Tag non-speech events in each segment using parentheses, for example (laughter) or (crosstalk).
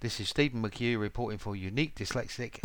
This is Stephen McHugh reporting for Unique Dyslexic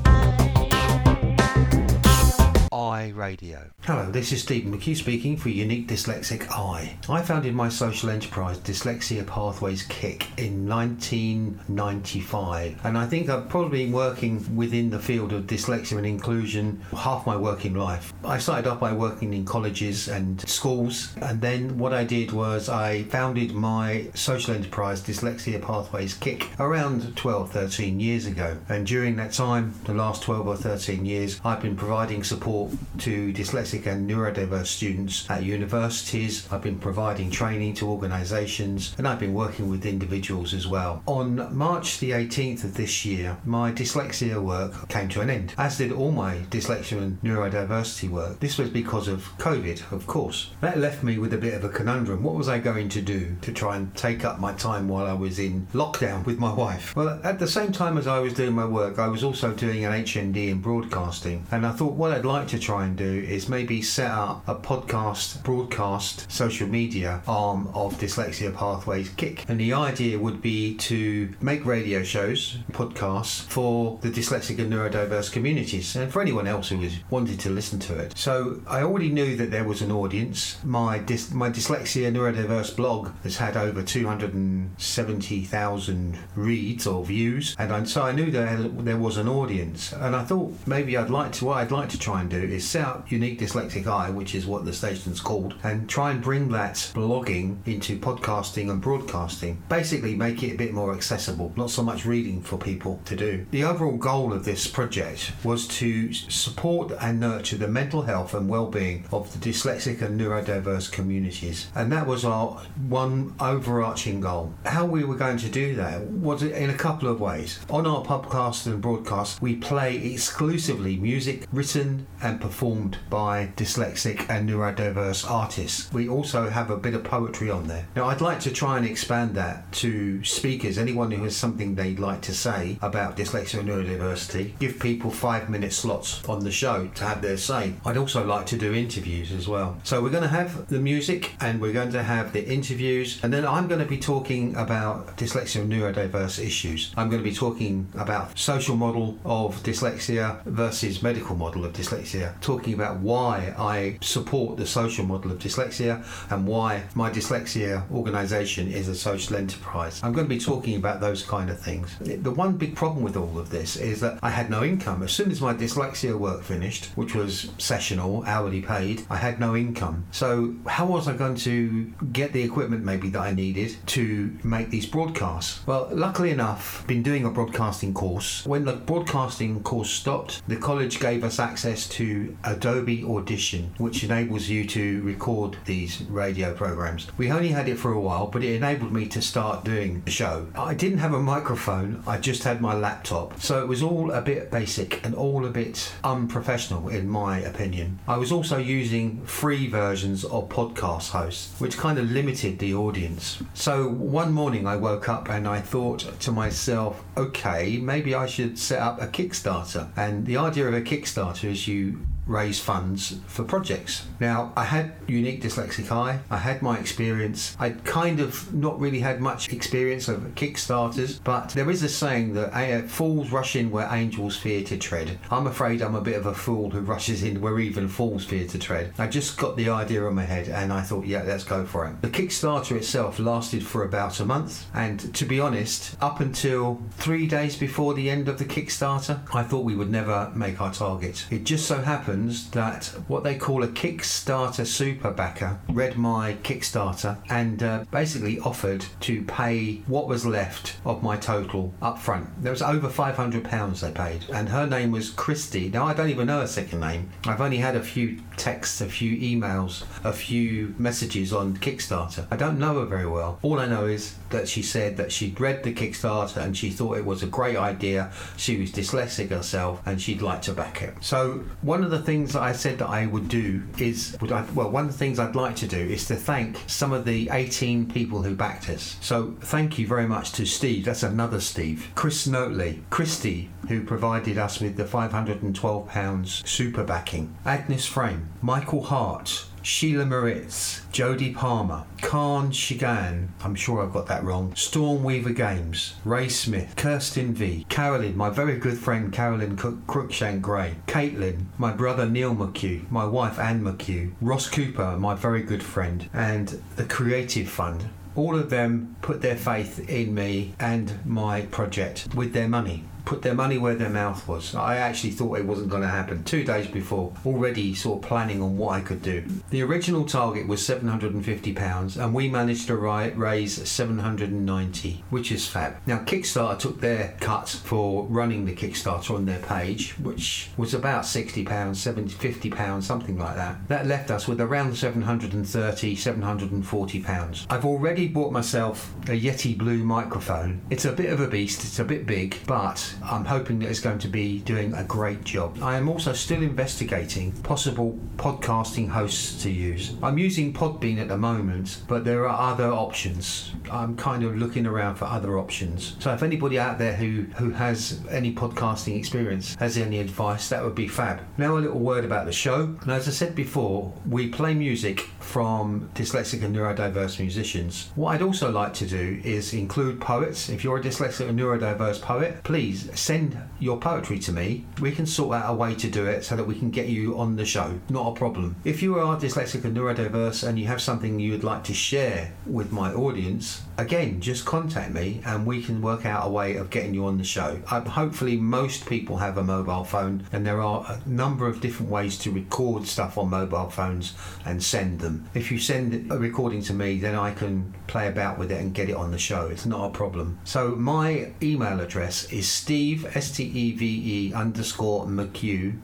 I Radio. Hello, this is Stephen McHugh speaking for Unique Dyslexic I. I founded my social enterprise Dyslexia Pathways CIC in 1995, and I think I've probably been working within the field of dyslexia and inclusion half my working life. I started off by working in colleges and schools, and then what I did was I founded my social enterprise Dyslexia Pathways CIC around 12, 13 years ago. And during that time, the last 12 or 13 years, I've been providing support to dyslexic and neurodiverse students at universities. I've been providing training to organisations and I've been working with individuals as well. On March the 18th of this year, my dyslexia work came to an end, as did all my dyslexia and neurodiversity work. This was because of COVID, of course. That left me with a bit of a conundrum. What was I going to do to try and take up my time while I was in lockdown with my wife? Well, at the same time as I was doing my work, I was also doing an HND in broadcasting, and I thought what I'd like to try and do is maybe set up a podcast, broadcast, social media arm of Dyslexia Pathways CIC. And the idea would be to make radio shows, podcasts for the dyslexic and neurodiverse communities and for anyone else who wanted to listen to it. So I already knew that there was an audience. My my dyslexia neurodiverse blog has had over 270,000 reads or views, and I, so I knew that there was an audience. And I thought maybe I'd like to what I'd like to try and do is set up Unique Dyslexic Eye, which is what the station's called, and try and bring that blogging into podcasting and broadcasting. Basically, make it a bit more accessible, not so much reading for people to do. The overall goal of this project was to support and nurture the mental health and well-being of the dyslexic and neurodiverse communities, and that was our one overarching goal. How we were going to do that was in a couple of ways. On our podcast and broadcast, we play exclusively music written and performed by dyslexic and neurodiverse artists. We also have a bit of poetry on there. Now, I'd like to try and expand that to speakers, anyone who has something they'd like to say about dyslexia and neurodiversity. Give people five minute slots on the show to have their say. I'd also like to do interviews as well. So, we're going to have the music and we're going to have the interviews, and then I'm going to be talking about dyslexia and neurodiverse issues. I'm going to be talking about social model of dyslexia versus medical model of dyslexia, talking about why I support the social model of dyslexia and why my dyslexia organisation is a social enterprise. I'm going to be talking about those kind of things. The one big problem with all of this is that I had no income. As soon as my dyslexia work finished, which was sessional, hourly paid, I had no income. So, how was I going to get the equipment maybe that I needed to make these broadcasts? Well, luckily enough, I've been doing a broadcasting course. When the broadcasting course stopped, the college gave us access to Adobe Audition, which enables you to record these radio programs. We only had it for a while, but it enabled me to start doing the show. I didn't have a microphone, I just had my laptop. So it was all a bit basic and all a bit unprofessional, in my opinion. I was also using free versions of podcast hosts, which kind of limited the audience. So one morning I woke up and I thought to myself, okay, maybe I should set up a Kickstarter. And the idea of a Kickstarter is you raise funds for projects. Now, I had Unique Dyslexic I, I had my experience. I'd kind of not really had much experience of Kickstarters, but there is a saying that uh, fools rush in where angels fear to tread. I'm afraid I'm a bit of a fool who rushes in where even fools fear to tread. I just got the idea in my head and I thought, yeah, let's go for it. The Kickstarter itself lasted for about a month, and to be honest, up until three days before the end of the Kickstarter, I thought we would never make our target. It just so happened that what they call a Kickstarter super backer read my Kickstarter and uh, basically offered to pay what was left of my total up front. There was over £500 they paid, and her name was Christy. Now, I don't even know her second name. I've only had a few texts, a few emails, a few messages on Kickstarter. I don't know her very well. All I know is that she said that she'd read the Kickstarter and she thought it was a great idea. She was dyslexic herself and she'd like to back it. So, one of the things that I said that I would do is, would I, well, one of the things I'd like to do is to thank some of the 18 people who backed us. So, thank you very much to Steve, that's another Steve, Chris Notley, Christy, who provided us with the £512 super backing, Agnes Frame, Michael Hart, Sheila Moritz, Jodie Palmer, Khan Shigan, I'm sure I've got that wrong, Stormweaver Games, Ray Smith, Kirsten V, Carolyn, my very good friend Carolyn Crookshank Gray, Caitlin, my brother Neil McHugh, my wife Anne McHugh, Ross Cooper, my very good friend, and the Creative Fund. All of them put their faith in me and my project with their money put their money where their mouth was. I actually thought it wasn't going to happen two days before, already sort of planning on what I could do. The original target was £750 and we managed to raise 790 which is fab. Now, Kickstarter took their cut for running the Kickstarter on their page, which was about £60, 70, £50, something like that. That left us with around £730, £740. I've already bought myself a Yeti Blue microphone. It's a bit of a beast, it's a bit big, but I'm hoping that it's going to be doing a great job. I am also still investigating possible podcasting hosts to use. I'm using Podbean at the moment, but there are other options. I'm kind of looking around for other options. So if anybody out there who, who has any podcasting experience has any advice, that would be fab. Now a little word about the show. And as I said before, we play music from dyslexic and neurodiverse musicians. What I'd also like to do is include poets. If you're a dyslexic and neurodiverse poet, please send your poetry to me. We can sort out a way to do it so that we can get you on the show. Not a problem. If you are dyslexic and neurodiverse and you have something you would like to share with my audience, again, just contact me and we can work out a way of getting you on the show. Uh, hopefully, most people have a mobile phone, and there are a number of different ways to record stuff on mobile phones and send them. If you send a recording to me, then I can play about with it and get it on the show. It's not a problem. So my email address is steve, S T E V E underscore McHugh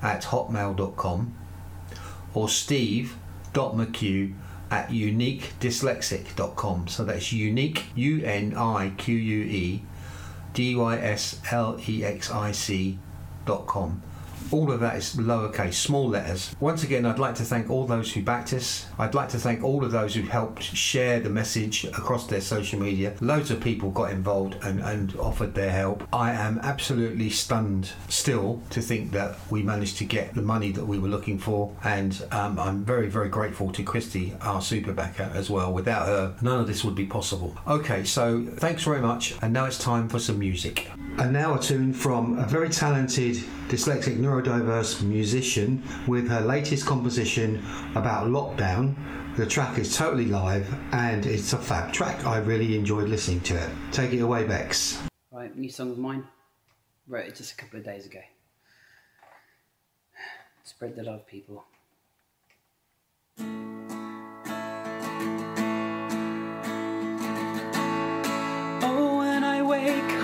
at hotmail.com or steve dot McHugh at uniquedyslexic.com. So that's unique, U N I Q U E D Y S L E X I C dot com. All of that is lowercase, small letters. Once again, I'd like to thank all those who backed us. I'd like to thank all of those who helped share the message across their social media. Loads of people got involved and, and offered their help. I am absolutely stunned still to think that we managed to get the money that we were looking for. And um, I'm very, very grateful to Christy, our super backer, as well. Without her, none of this would be possible. Okay, so thanks very much. And now it's time for some music. And now a tune from a very talented dyslexic neurodiverse musician with her latest composition about lockdown. The track is totally live and it's a fab track. I really enjoyed listening to it. Take it away, Bex. Right, new song of mine. Wrote it just a couple of days ago. Spread the love, people. Oh, when I wake,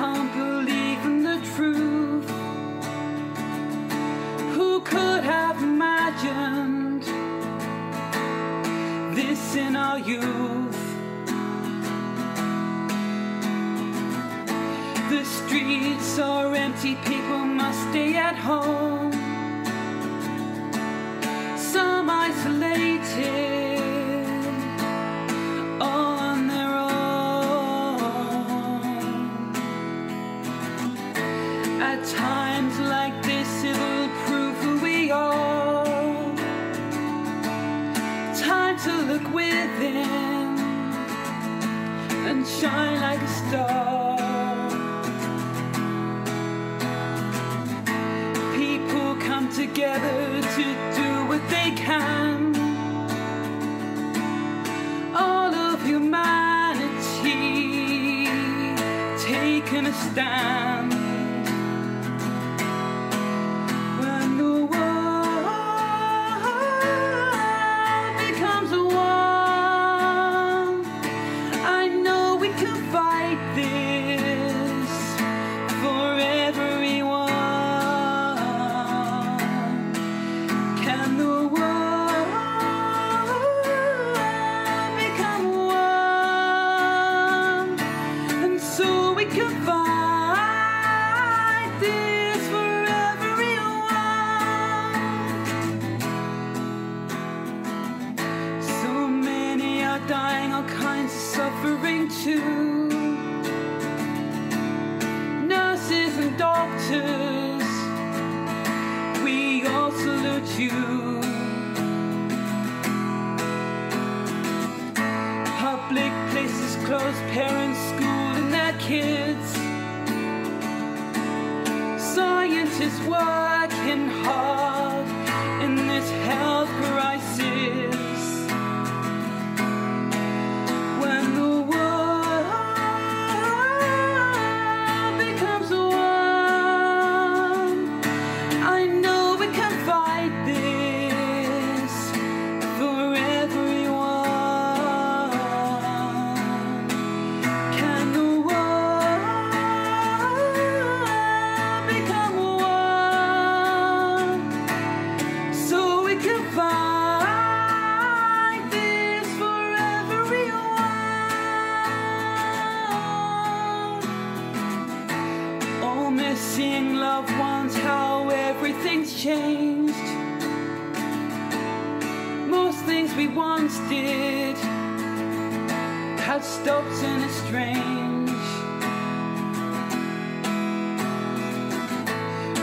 imagined this in our youth? The streets are empty, people must stay at home. Some isolated, shine like a star. People come together to do what they can. All of humanity taking a stand. Scientists working hard in this health crisis. We once did had stopped and it's strange.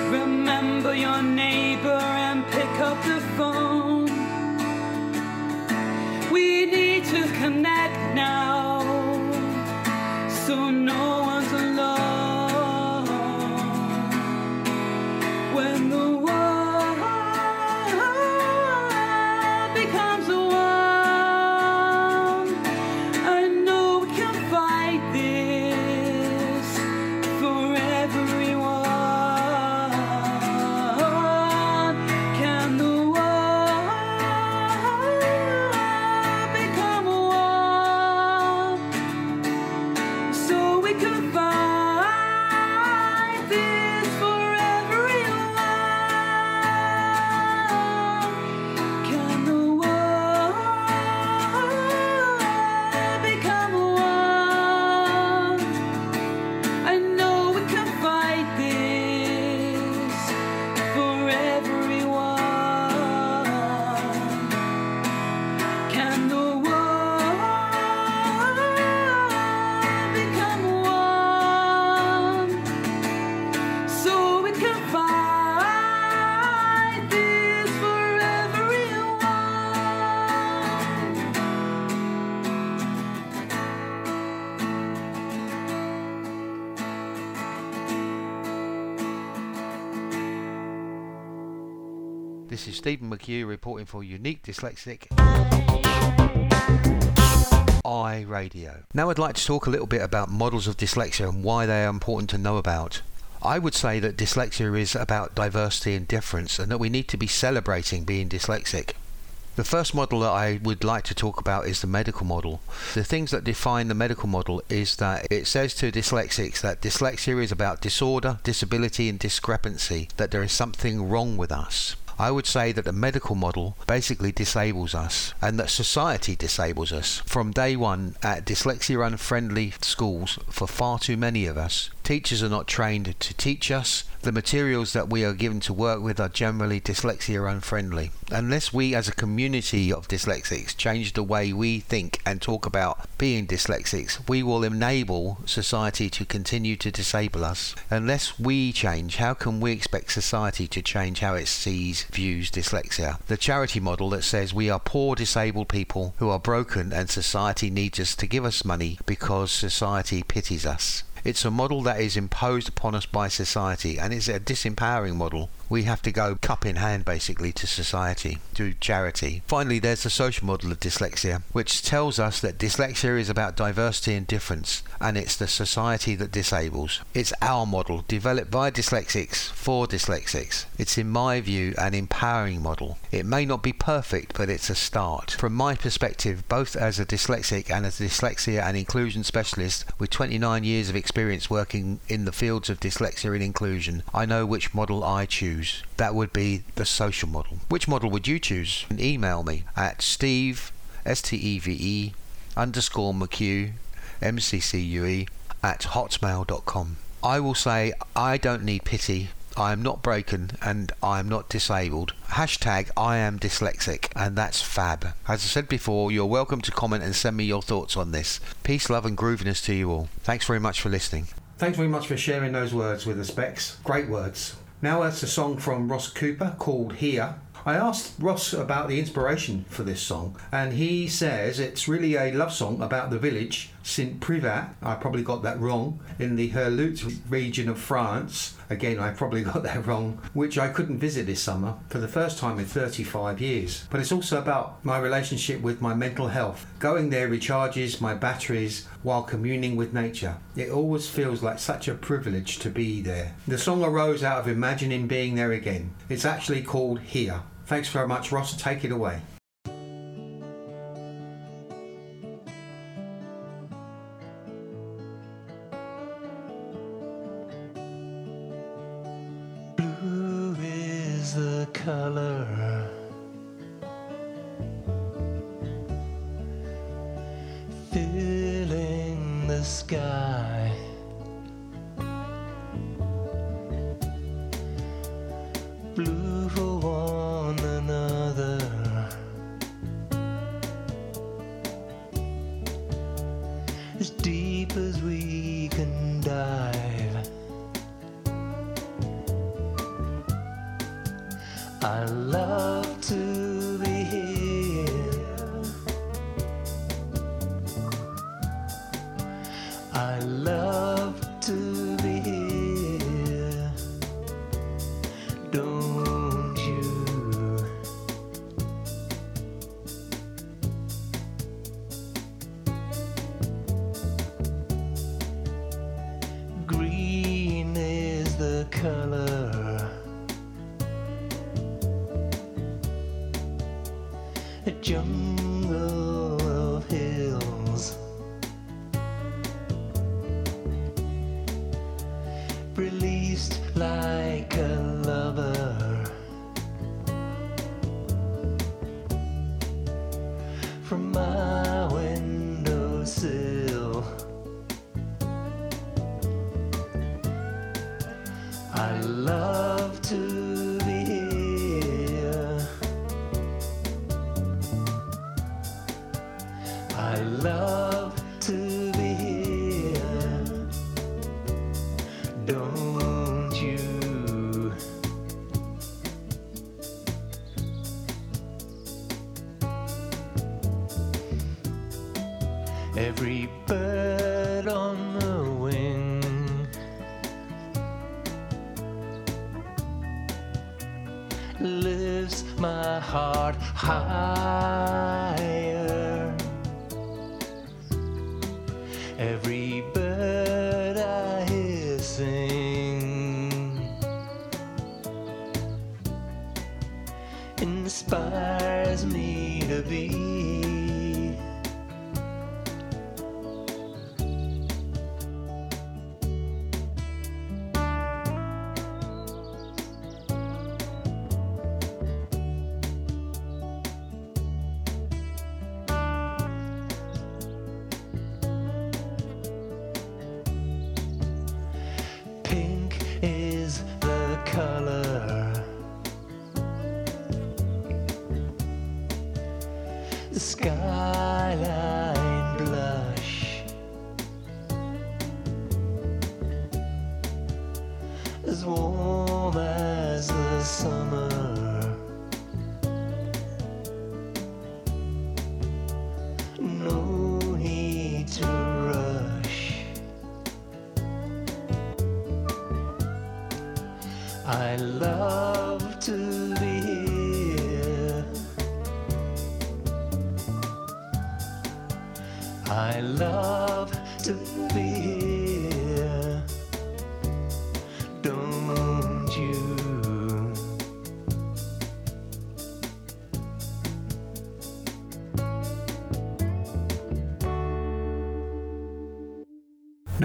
Remember your neighbor and pick up the phone. We need to connect now Stephen McHugh reporting for Unique Dyslexic I Radio. Now I'd like to talk a little bit about models of dyslexia and why they are important to know about. I would say that dyslexia is about diversity and difference and that we need to be celebrating being dyslexic. The first model that I would like to talk about is the medical model. The things that define the medical model is that it says to dyslexics that dyslexia is about disorder, disability, and discrepancy, that there is something wrong with us. I would say that the medical model basically disables us and that society disables us. From day one at dyslexia unfriendly schools, for far too many of us, teachers are not trained to teach us. The materials that we are given to work with are generally dyslexia unfriendly. Unless we as a community of dyslexics change the way we think and talk about being dyslexics, we will enable society to continue to disable us. Unless we change, how can we expect society to change how it sees, views dyslexia? The charity model that says we are poor disabled people who are broken and society needs us to give us money because society pities us. It's a model that is imposed upon us by society and it's a disempowering model. We have to go cup in hand basically to society, to charity. Finally, there's the social model of dyslexia, which tells us that dyslexia is about diversity and difference and it's the society that disables. It's our model, developed by dyslexics for dyslexics. It's, in my view, an empowering model. It may not be perfect, but it's a start. From my perspective, both as a dyslexic and as a dyslexia and inclusion specialist with 29 years of experience working in the fields of dyslexia and inclusion, I know which model I choose. That would be the social model. Which model would you choose? And email me at steve, S-T-E-V-E, underscore McHugh, M-C-C-U-E, at hotmail.com. I will say I don't need pity. I am not broken and I am not disabled. Hashtag I am dyslexic and that's fab. As I said before, you're welcome to comment and send me your thoughts on this. Peace, love and grooviness to you all. Thanks very much for listening. Thanks very much for sharing those words with us, Bex. Great words. Now that's a song from Ross Cooper called Here. I asked Ross about the inspiration for this song, and he says it's really a love song about the village Saint Privat, I probably got that wrong, in the Herlut region of France. Again, I probably got that (laughs) wrong, which I couldn't visit this summer for the first time in 35 years. But it's also about my relationship with my mental health. Going there recharges my batteries while communing with nature. It always feels like such a privilege to be there. The song arose out of imagining being there again. It's actually called Here. Thanks very much, Ross. Take it away. Color. Filling the sky. Don't Don't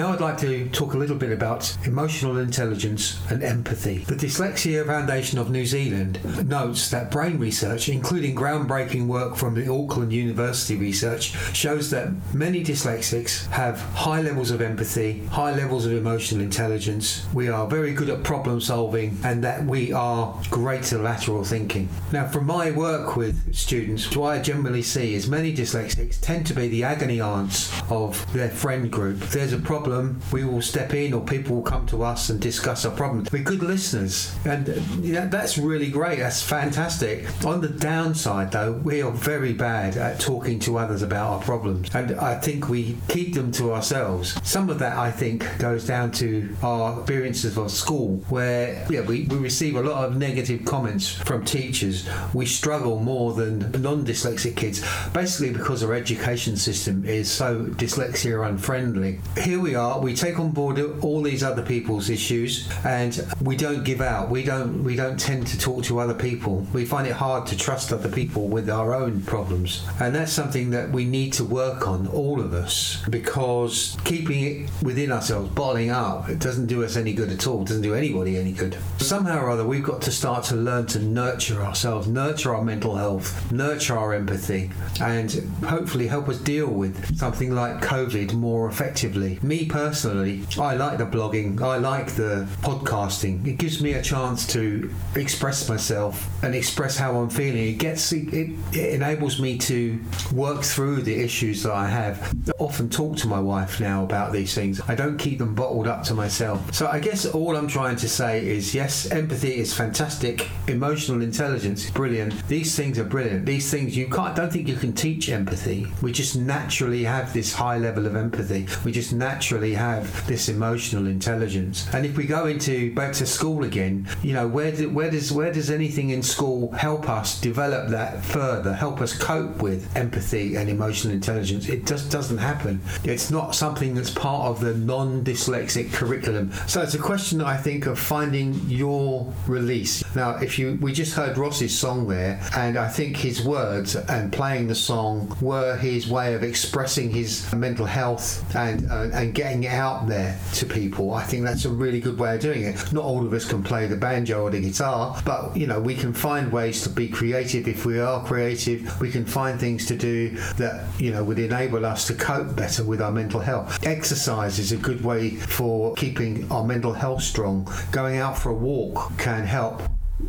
Now I'd like to talk a little bit about emotional intelligence and empathy. The Dyslexia Foundation of New Zealand notes that brain research, including groundbreaking work from the Auckland University research, shows that many dyslexics have high levels of empathy, high levels of emotional intelligence. We are very good at problem solving and that we are great at lateral thinking. Now, from my work with students, what I generally see is many dyslexics tend to be the agony aunts of their friend group. There's a problem problem, we will step in or people will come to us and discuss our problem. We're good listeners, and yeah, that's really great. That's fantastic. On the downside, though, we are very bad at talking to others about our problems, and I think we keep them to ourselves. Some of that, I think, goes down to our experiences of school, where yeah, we, we receive a lot of negative comments from teachers. We struggle more than non-dyslexic kids, basically because our education system is so dyslexia unfriendly. Here we are. We take on board all these other people's issues, and we don't give out. We don't we don't tend to talk to other people. We find it hard to trust other people with our own problems, and that's something that we need to work on, all of us, because keeping it within ourselves, bottling up, it doesn't do us any good at all. It doesn't do anybody any good. Somehow or other, we've got to start to learn to nurture ourselves, nurture our mental health, nurture our empathy, and hopefully help us deal with something like COVID more effectively. Me personally, I like the blogging, I like the podcasting. It gives me a chance to express myself and express how I'm feeling. It gets it, it enables me to work through the issues that I have. I often talk to my wife now about these things. I don't keep them bottled up to myself. So I guess all I'm trying to say is yes, empathy is fantastic. Emotional intelligence is brilliant. These things are brilliant. These things you can't don't think you can teach empathy. We just naturally have this high level of empathy. We just naturally have this emotional intelligence. And if we go into back to school again, you know, where do, where does where does anything in school help us develop that further? Help us cope with empathy and emotional intelligence? It just doesn't happen. It's not something that's part of the non-dyslexic curriculum. So it's a question I think of finding your release. Now, if you we just heard Ross's song there, and I think his words and playing the song were his way of expressing his mental health and uh, and getting it out there to people. I think that's a really good way of doing it. Not all of us can play the banjo or the guitar, but you know we can find ways to be creative if we are creative. We can find things to do that you know would enable us to cope better with our mental health. Exercise is a good way for keeping our mental health strong. Going out for a walk can help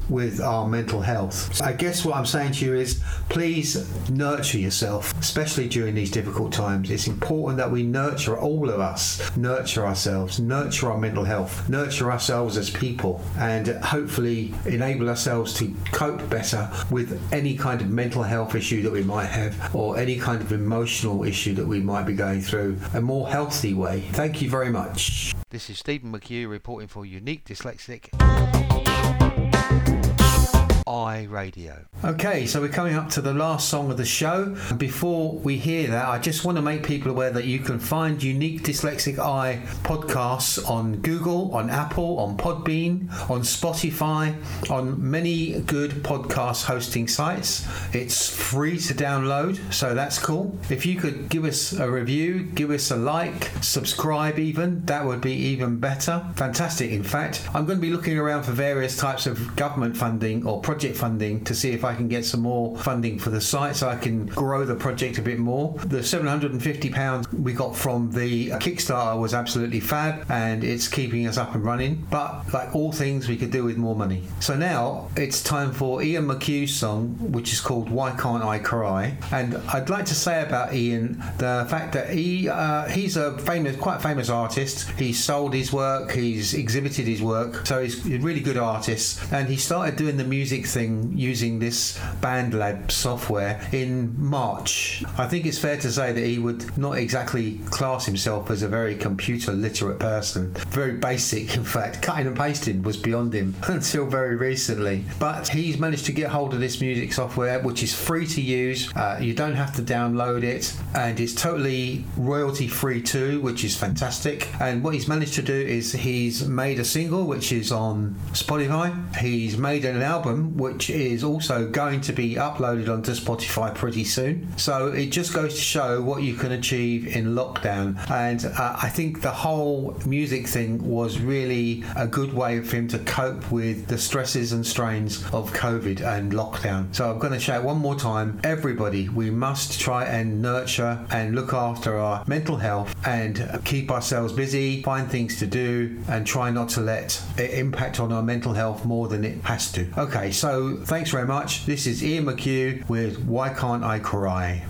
with our mental health. I guess what I'm saying to you is please nurture yourself, especially during these difficult times. It's important that we nurture, all of us, nurture ourselves, nurture our mental health, nurture ourselves as people, and hopefully enable ourselves to cope better with any kind of mental health issue that we might have or any kind of emotional issue that we might be going through a more healthy way. Thank you very much. This is Stephen McHugh reporting for Unique Dyslexic. I Radio. Okay, so we're coming up to the last song of the show. Before we hear that, I just want to make people aware that you can find Unique Dyslexic Eye podcasts on Google, on Apple, on Podbean, on Spotify, on many good podcast hosting sites. It's free to download, so that's cool. If you could give us a review, give us a like, subscribe even, that would be even better. Fantastic, in fact. I'm going to be looking around for various types of government funding or project funding to see if I can get some more funding for the site so I can grow the project a bit more. The £750 we got from the Kickstarter was absolutely fab and it's keeping us up and running. But like all things, we could do with more money. So now it's time for Ian McHugh's song, which is called Why Can't I Cry? And I'd like to say about Ian the fact that he uh, he's a famous, quite famous artist. He's sold his work, he's exhibited his work, so he's a really good artist. And he started doing the music thing using this BandLab software in March. I think it's fair to say that he would not exactly class himself as a very computer literate person. Very basic, in fact. Cutting and pasting was beyond him (laughs) until very recently. But he's managed to get hold of this music software, which is free to use. Uh, you don't have to download it, and it's totally royalty free too, which is fantastic. And what he's managed to do is he's made a single, which is on Spotify. He's made an album, which is also going to be uploaded onto Spotify pretty soon. So it just goes to show what you can achieve in lockdown. And uh, I think the whole music thing was really a good way for him to cope with the stresses and strains of COVID and lockdown. So I'm going to shout one more time everybody, we must try and nurture and look after our mental health and keep ourselves busy, find things to do, and try not to let it impact on our mental health more than it has to. Okay, so thanks very much. This is Ian McHugh with Why Can't I Cry?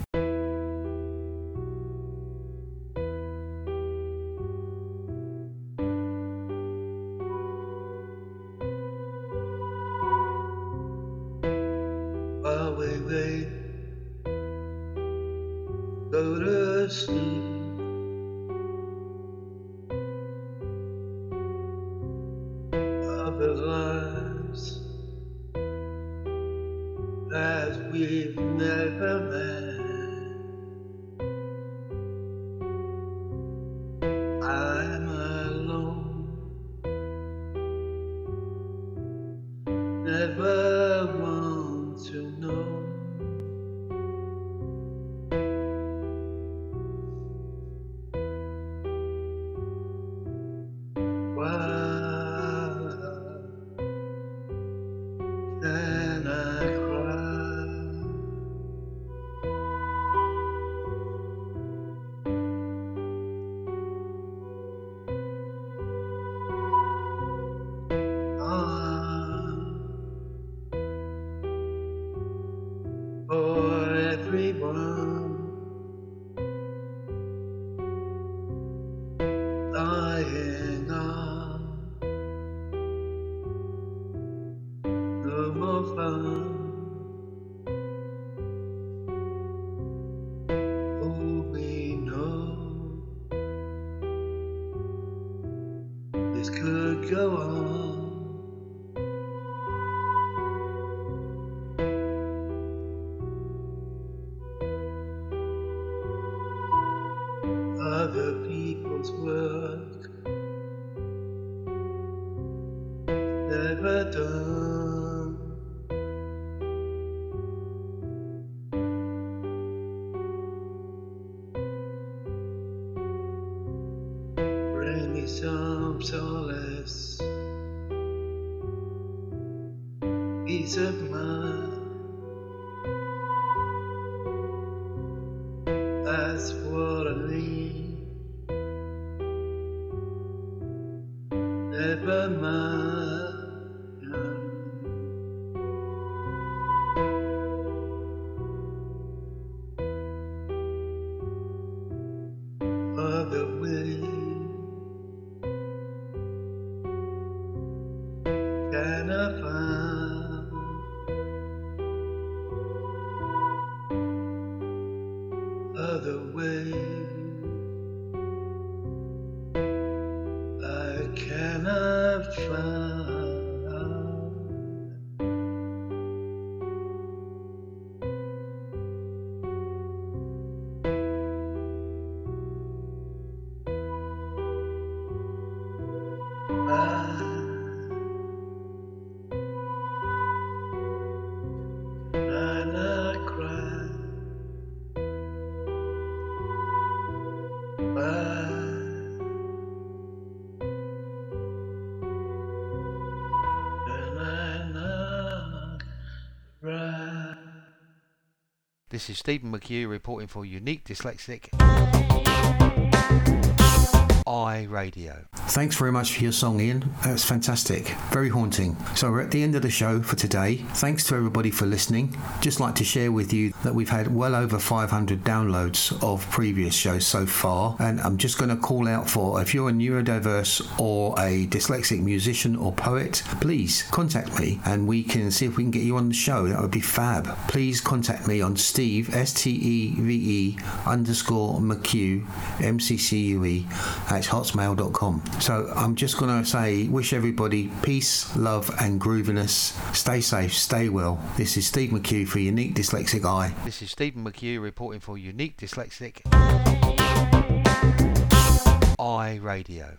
This is Stephen McHugh reporting for Unique Dyslexic I Radio. Thanks very much for your song, Ian. That's fantastic. Very haunting. So we're at the end of the show for today. Thanks to everybody for listening. Just like to share with you that we've had well over 500 downloads of previous shows so far. And I'm just going to call out for if you're a neurodiverse or a dyslexic musician or poet, please contact me and we can see if we can get you on the show. That would be fab. Please contact me on Steve, S T E V E underscore McHugh, M C C U E, at hotmail.com. So I'm just going to say, wish everybody peace, love, and grooviness. Stay safe, stay well. This is Steve McHugh for Unique Dyslexic Eye. This is Stephen McHugh reporting for Unique Dyslexic Eye Radio.